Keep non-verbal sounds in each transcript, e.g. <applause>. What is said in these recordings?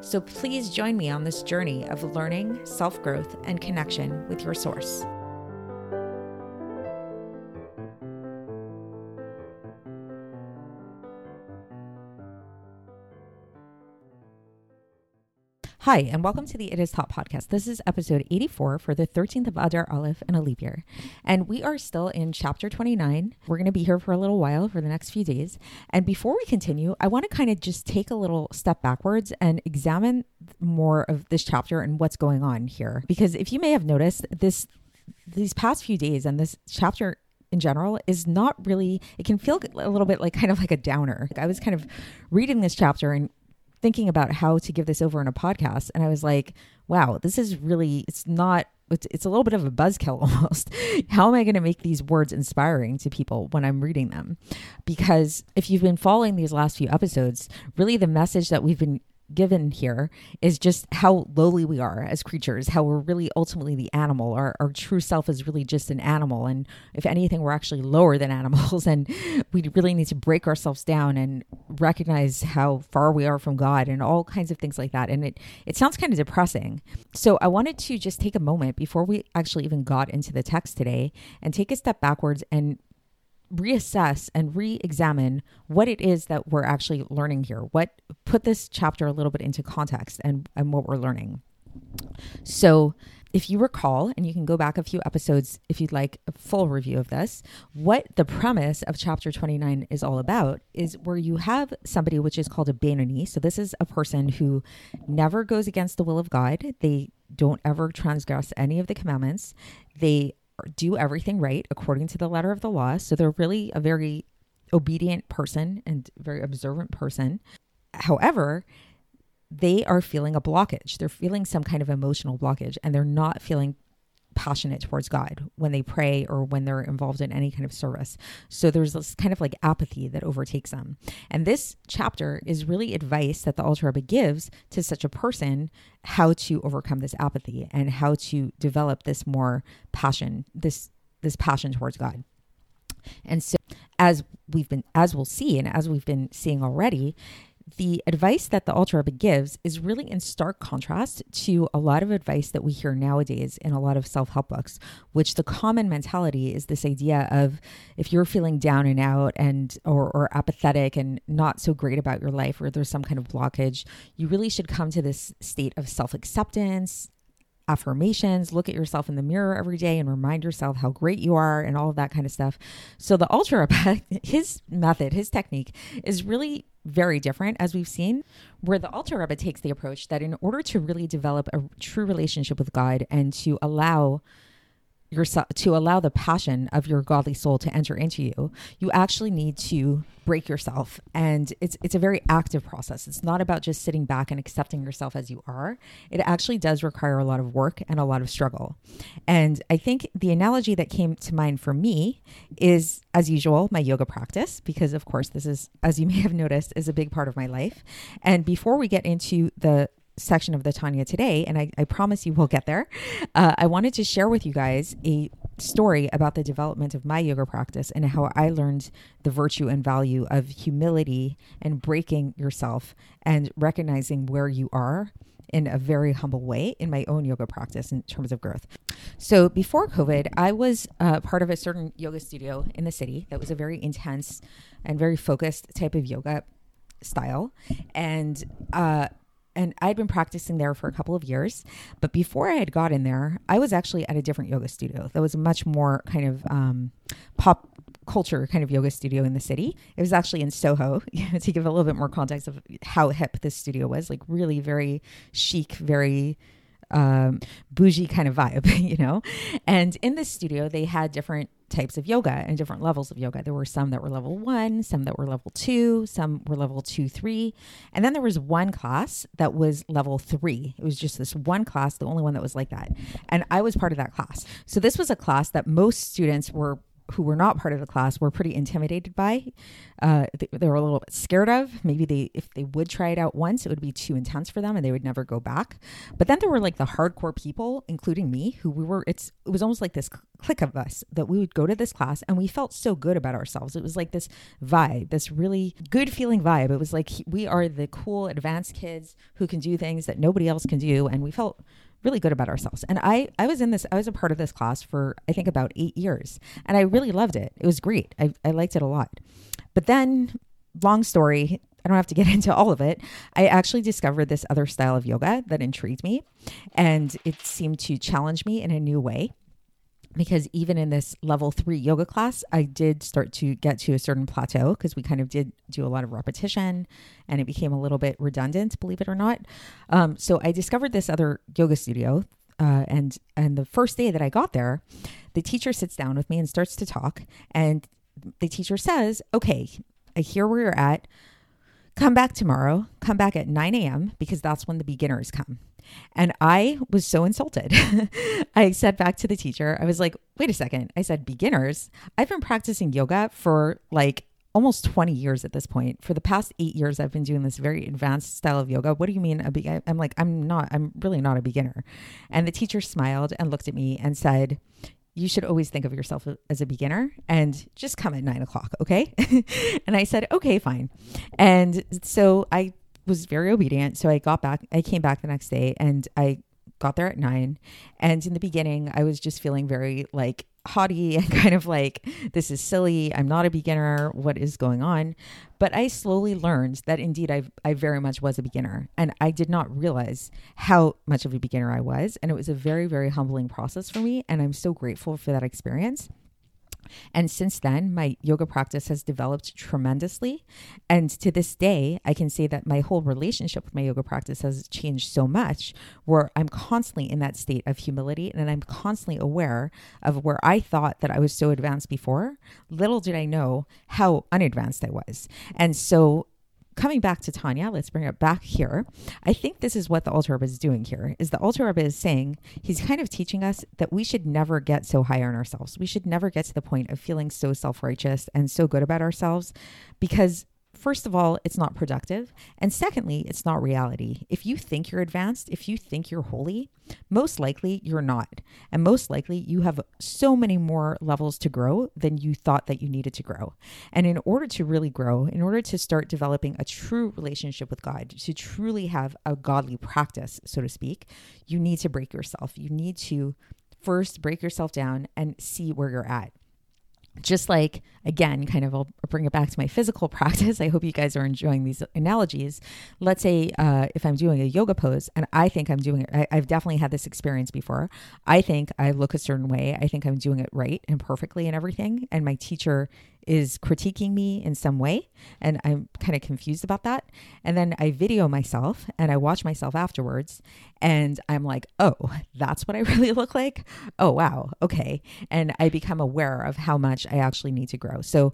So please join me on this journey of learning, self growth, and connection with your source. Hi, and welcome to the It Is Taught podcast. This is episode 84 for the 13th of Adar Aleph in a leap year. And we are still in chapter 29. We're going to be here for a little while for the next few days. And before we continue, I want to kind of just take a little step backwards and examine more of this chapter and what's going on here. Because if you may have noticed, this these past few days and this chapter in general is not really it can feel a little bit like kind of like a downer i was kind of reading this chapter and thinking about how to give this over in a podcast and I was like, wow, this is really it's not it's, it's a little bit of a buzzkill <laughs> almost. how am I going to make these words inspiring to people when I'm reading them? Because if you've been following these last few episodes, really the message that we've been given here is just how lowly we are as creatures, how we're really ultimately the animal. Our, our true self is really just an animal. And if anything, we're actually lower than <laughs> animals. And we really need to break ourselves down and recognize how far we are from God and all kinds of things like that. And it, it sounds kind of depressing. So I wanted to just take a moment before we actually even got into the text today and take a step backwards and reassess and re-examine what it is that we're actually learning here. What put this chapter a little bit into context and, and what we're learning. So if you recall and you can go back a few episodes if you'd like a full review of this what the premise of chapter 29 is all about is where you have somebody which is called a Benoni. So this is a person who never goes against the will of god. They don't ever transgress any of the commandments. They do everything right according to the letter of the law. So they're really a very obedient person and very observant person. However, they are feeling a blockage. They're feeling some kind of emotional blockage and they're not feeling passionate towards God when they pray or when they're involved in any kind of service. So there's this kind of like apathy that overtakes them. And this chapter is really advice that the Alter Rebbe gives to such a person how to overcome this apathy and how to develop this more passion, this this passion towards God. And so as we've been as we'll see and as we've been seeing already, the advice that the Alter Rebbe gives is really in stark contrast to a lot of advice that we hear nowadays in a lot of self help books, which the common mentality is this idea of if you're feeling down and out and or, or apathetic and not so great about your life or there's some kind of blockage, you really should come to this state of self acceptance, affirmations, look at yourself in the mirror every day and remind yourself how great you are and all of that kind of stuff. So the Alter <laughs> his method, his technique is really very different as we've seen, where the Alter Rebbe takes the approach that in order to really develop a true relationship with God and to allow yourself to allow the passion of your godly soul to enter into you you actually need to break yourself. And it's it's a very active process. It's not about just sitting back and accepting yourself as you are. It actually does require a lot of work and a lot of struggle. And i think the analogy that came to mind for me is as usual my yoga practice because of course this is as you may have noticed is a big part of my life. And before we get into the section of the Tanya today, and I, I promise you we'll get there, uh, I wanted to share with you guys a story about the development of my yoga practice and how I learned the virtue and value of humility and breaking yourself and recognizing where you are in a very humble way in my own yoga practice in terms of growth. So before COVID, I was uh, part of a certain yoga studio in the city that was a very intense and very focused type of yoga style. And uh, and I'd been practicing there for a couple of years. But before I had got in there, I was actually at a different yoga studio that was much more kind of um, pop culture kind of yoga studio in the city. It was actually in Soho, <laughs> to give a little bit more context of how hip this studio was, like really very chic, very um, bougie kind of vibe, <laughs> you know? And in this studio, they had different types of yoga and different levels of yoga. There were some that were level one, some that were level two, some were level two, three. And then there was one class that was level three. It was just this one class, the only one that was like that. And I was part of that class. So this was a class that most students were who were not part of the class were pretty intimidated by. Uh, they, they, were a little bit scared of. Maybe they, if they would try it out once, it would be too intense for them, and they would never go back. But then there were like the hardcore people, including me, who we were. It's it was almost like this clique of us that we would go to this class, and we felt so good about ourselves. It was like this vibe, this really good feeling vibe. It was like we are the cool advanced kids who can do things that nobody else can do, and we felt really good about ourselves. And I, I was in this, I was a part of this class for, I think, about eight years. And I really loved it. It was great. I, I liked it a lot. But then, long story, I don't have to get <laughs> into all of it. I actually discovered this other style of yoga that intrigued me. And it seemed to challenge me in a new way because even in this level three yoga class, I did start to get to a certain plateau because we kind of did do a lot of repetition and it became a little bit redundant, believe it or not. Um, so I discovered this other yoga studio. Uh, and and the first day that I got there, the teacher sits down with me and starts to talk. And the teacher says, "Okay, I hear where you're at. Come back tomorrow. Come back at 9 a.m. because that's when the beginners come." And I was so insulted. <laughs> I said back to the teacher, I was like, wait a second. I said, beginners. I've been practicing yoga for like almost 20 years at this point. For the past eight years, I've been doing this very advanced style of yoga. What do you mean? A be- I'm like, I'm not, I'm really not a beginner. And the teacher smiled and looked at me and said, you should always think of yourself as a beginner and just come at nine o'clock, okay? <laughs> and I said, okay, fine. And so I was very obedient. So I got back, I came back the next day and I got there at nine. And in the beginning, I was just feeling very like haughty <laughs> and kind of like, this is silly. I'm not a beginner. What is going on? But I slowly learned that indeed I, I very much was a beginner. And I did not realize how much of a beginner I was. And it was a very, very humbling process for me. And I'm so grateful for that experience. And since then, my yoga practice has developed tremendously. And to this day, I can say that my whole relationship with my yoga practice has changed so much where I'm constantly in that state of humility and I'm constantly aware of where I thought that I was so advanced before. Little did I know how unadvanced I was. And so coming back to Tanya, let's bring it back here. I think this is what the Alter Rebbe is doing here. Is the Alter Rebbe is saying he's kind of teaching us that we should never get so high on ourselves. We should never get to the point of feeling so self righteous and so good about ourselves, because first of all, it's not productive. And secondly, it's not reality. If you think you're advanced, if you think you're holy, most likely you're not. And most likely you have so many more levels to grow than you thought that you needed to grow. And in order to really grow, in order to start developing a true relationship with God, to truly have a godly practice, so to speak, you need to break yourself. You need to first break yourself down and see where you're at just like again kind of i'll bring it back to my physical <laughs> practice. I hope you guys are enjoying these analogies. Let's say uh, if i'm doing a yoga pose and i think i'm doing it I, i've definitely had this experience before. I think i look a certain way. I think i'm doing it right and perfectly and everything. And my teacher is critiquing me in some way and I'm kind of confused about that. And then I video myself and I watch myself afterwards and I'm like, "Oh, that's what I <laughs> really look like? Oh, wow. Okay." And I become aware of how much I actually need to grow. So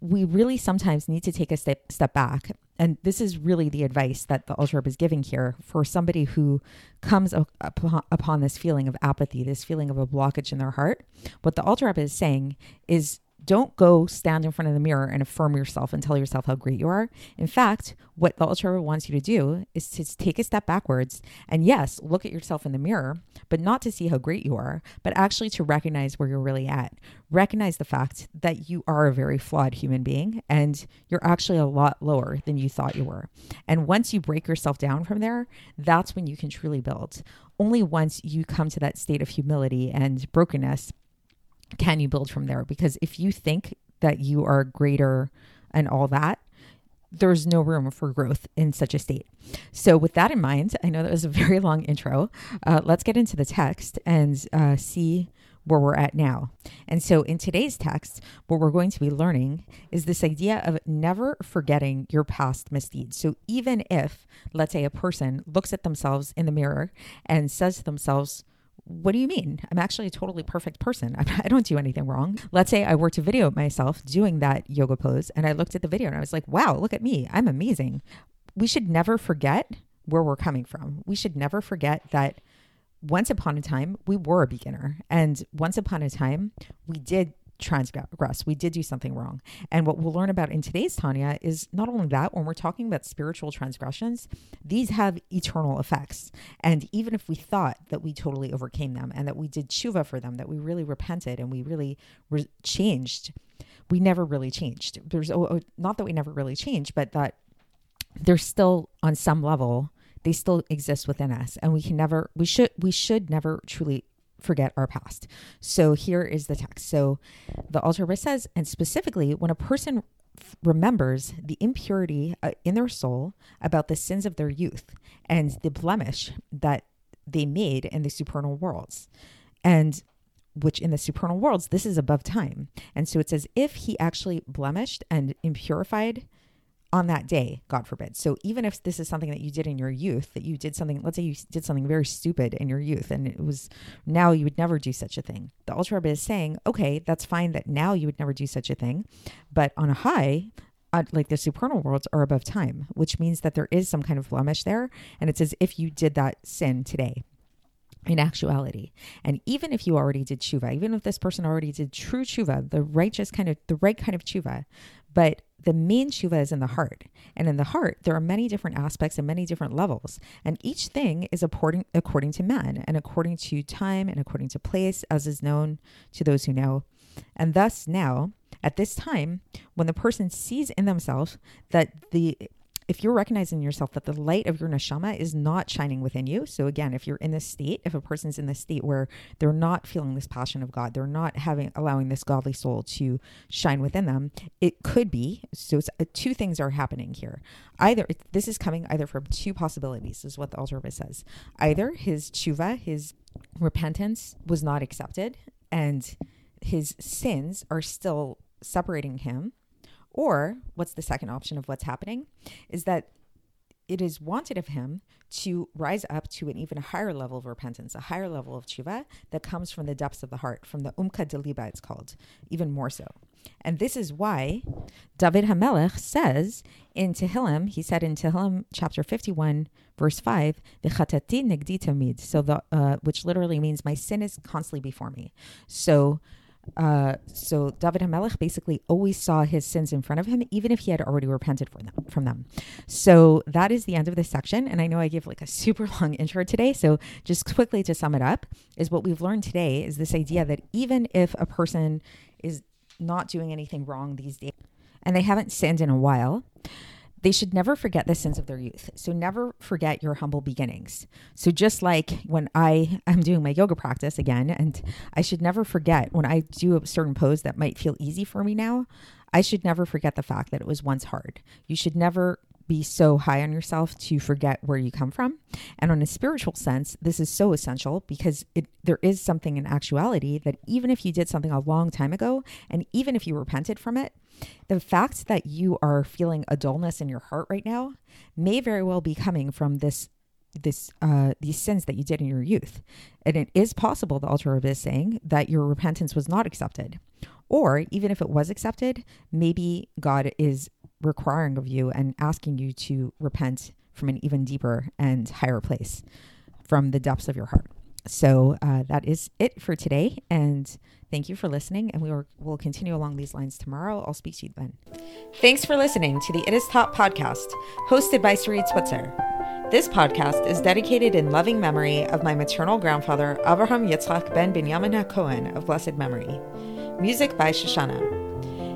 we really sometimes need to take a step step back and this is really the advice that the Rebbe is giving here for somebody who comes upon, upon this feeling of apathy, this feeling of a blockage in their heart. What the Rebbe is saying is don't go stand in front of the mirror and affirm yourself and tell yourself how great you are. In fact, what the Alter wants you to do is to take a step backwards and yes, look at yourself in the mirror, but not to see how great you are, but actually to recognize where you're really at. Recognize the fact that you are a very flawed human being and you're actually a lot lower than you thought you were. And once you break yourself down from there, that's when you can truly build. Only once you come to that state of humility and brokenness can you build from there? Because if you think that you are greater and all that, there's no room for growth in such a state. So, with that in mind, I know that was a very long intro. Uh, let's get into the text and uh, see where we're at now. And so in today's text, what we're going to be learning is this idea of never forgetting your past misdeeds. So even if, let's say, a person looks at themselves in the mirror and says to themselves, what do you mean? I'm actually a totally perfect person. <laughs> I don't do anything wrong. Let's say I were to video myself doing that yoga pose and I looked at the video and I was like, wow, look at me. I'm amazing. We should never forget where we're coming from. We should never forget that once upon a time, we were a beginner. And once upon a time, we did transgress. We did do something wrong. And what we'll learn about in today's Tanya is not only that, when we're talking about spiritual transgressions, these have eternal effects. And even if we thought that we totally overcame them and that we did tshuva for them, that we really repented and we really re- changed, we never really changed. There's oh, oh, not that we never really changed, but that there's still on some level they still exist within us and we can never we should we should never truly forget our past. So here is the text. So the Alter says and specifically when a person remembers the impurity uh, in their soul about the sins of their youth and the blemish that they made in the supernal worlds. And which in the supernal worlds this is above time. And so it says if he actually blemished and impurified on that day, God forbid. So even if this is something that you did in your youth, that you did something, let's say you did something very stupid in your youth and it was now you would never do such a thing. The Alter Rebbe is saying, okay, that's fine that now you would never do such a thing. But on a high, uh, like the supernal worlds are above time, which means that there is some kind of blemish there. And it's as if you did that sin today in actuality. And even if you already did tshuva, even if this person already did true tshuva, the righteous kind of, the right kind of tshuva, but the main tshuva is in the heart. And in the heart, there are many different aspects and many different levels. And each thing is according, according to man and according to time and according to place, as is known to those who know. And thus, now, at this time, when the person sees in themselves that the if you're recognizing yourself that the light of your neshama is not shining within you, so again, if you're in this state, if a person's in this state where they're not feeling this passion of God, they're not having allowing this godly soul to shine within them, it could be. So uh, two things are happening here. Either this is coming either from two possibilities, is what the Alter says. Either his tshuva, his repentance, was not accepted, and his sins are still separating him or what's the second option of what's happening is that it is wanted of him to rise up to an even higher level of repentance, a higher level of tshuva that comes from the depths of the heart, from the umka deliba, it's called, even more so. And this is why David Hamelech says in Tehillim, he said in Tehillim chapter 51, verse 5, V'chatati negdi tamid, so the, uh, which literally means my sin is constantly before me. So uh, so David Hamelech basically always saw his sins in front of him, even if he had already repented from them, from them. So that is the end of this section. And I know I gave like a super <laughs> long intro today. So just quickly to sum it up, is what we've learned today is this idea that even if a person is not doing anything wrong these days and they haven't sinned in a while, they should never forget the sins of their youth. So never forget your humble beginnings. So just like when I am doing my yoga practice again, and I should never forget when I do a certain pose that might feel easy for me now, I should never forget the fact that it was once hard. You should never be so high on yourself to forget where you come from. And on a spiritual sense, this is so essential because it, there is something in actuality that even if you did something a long time ago, and even if you repented from it, the fact that you are feeling a dullness in your heart right now may very well be coming from this this uh, these sins that you did in your youth, and it is possible the Alter is saying that your repentance was not accepted, or even if it was accepted, maybe God is requiring of you and asking you to repent from an even deeper and higher place from the depths of your heart. So uh, that is it for today. And thank you for listening. And we will continue along these lines tomorrow. I'll speak to you then. Thanks for listening to the It Is Taught podcast, hosted by Sarit Switzer. This podcast is dedicated in loving memory of my maternal grandfather, Abraham Yitzchak ben Binyamin Cohen of blessed memory. Music by Shoshannah.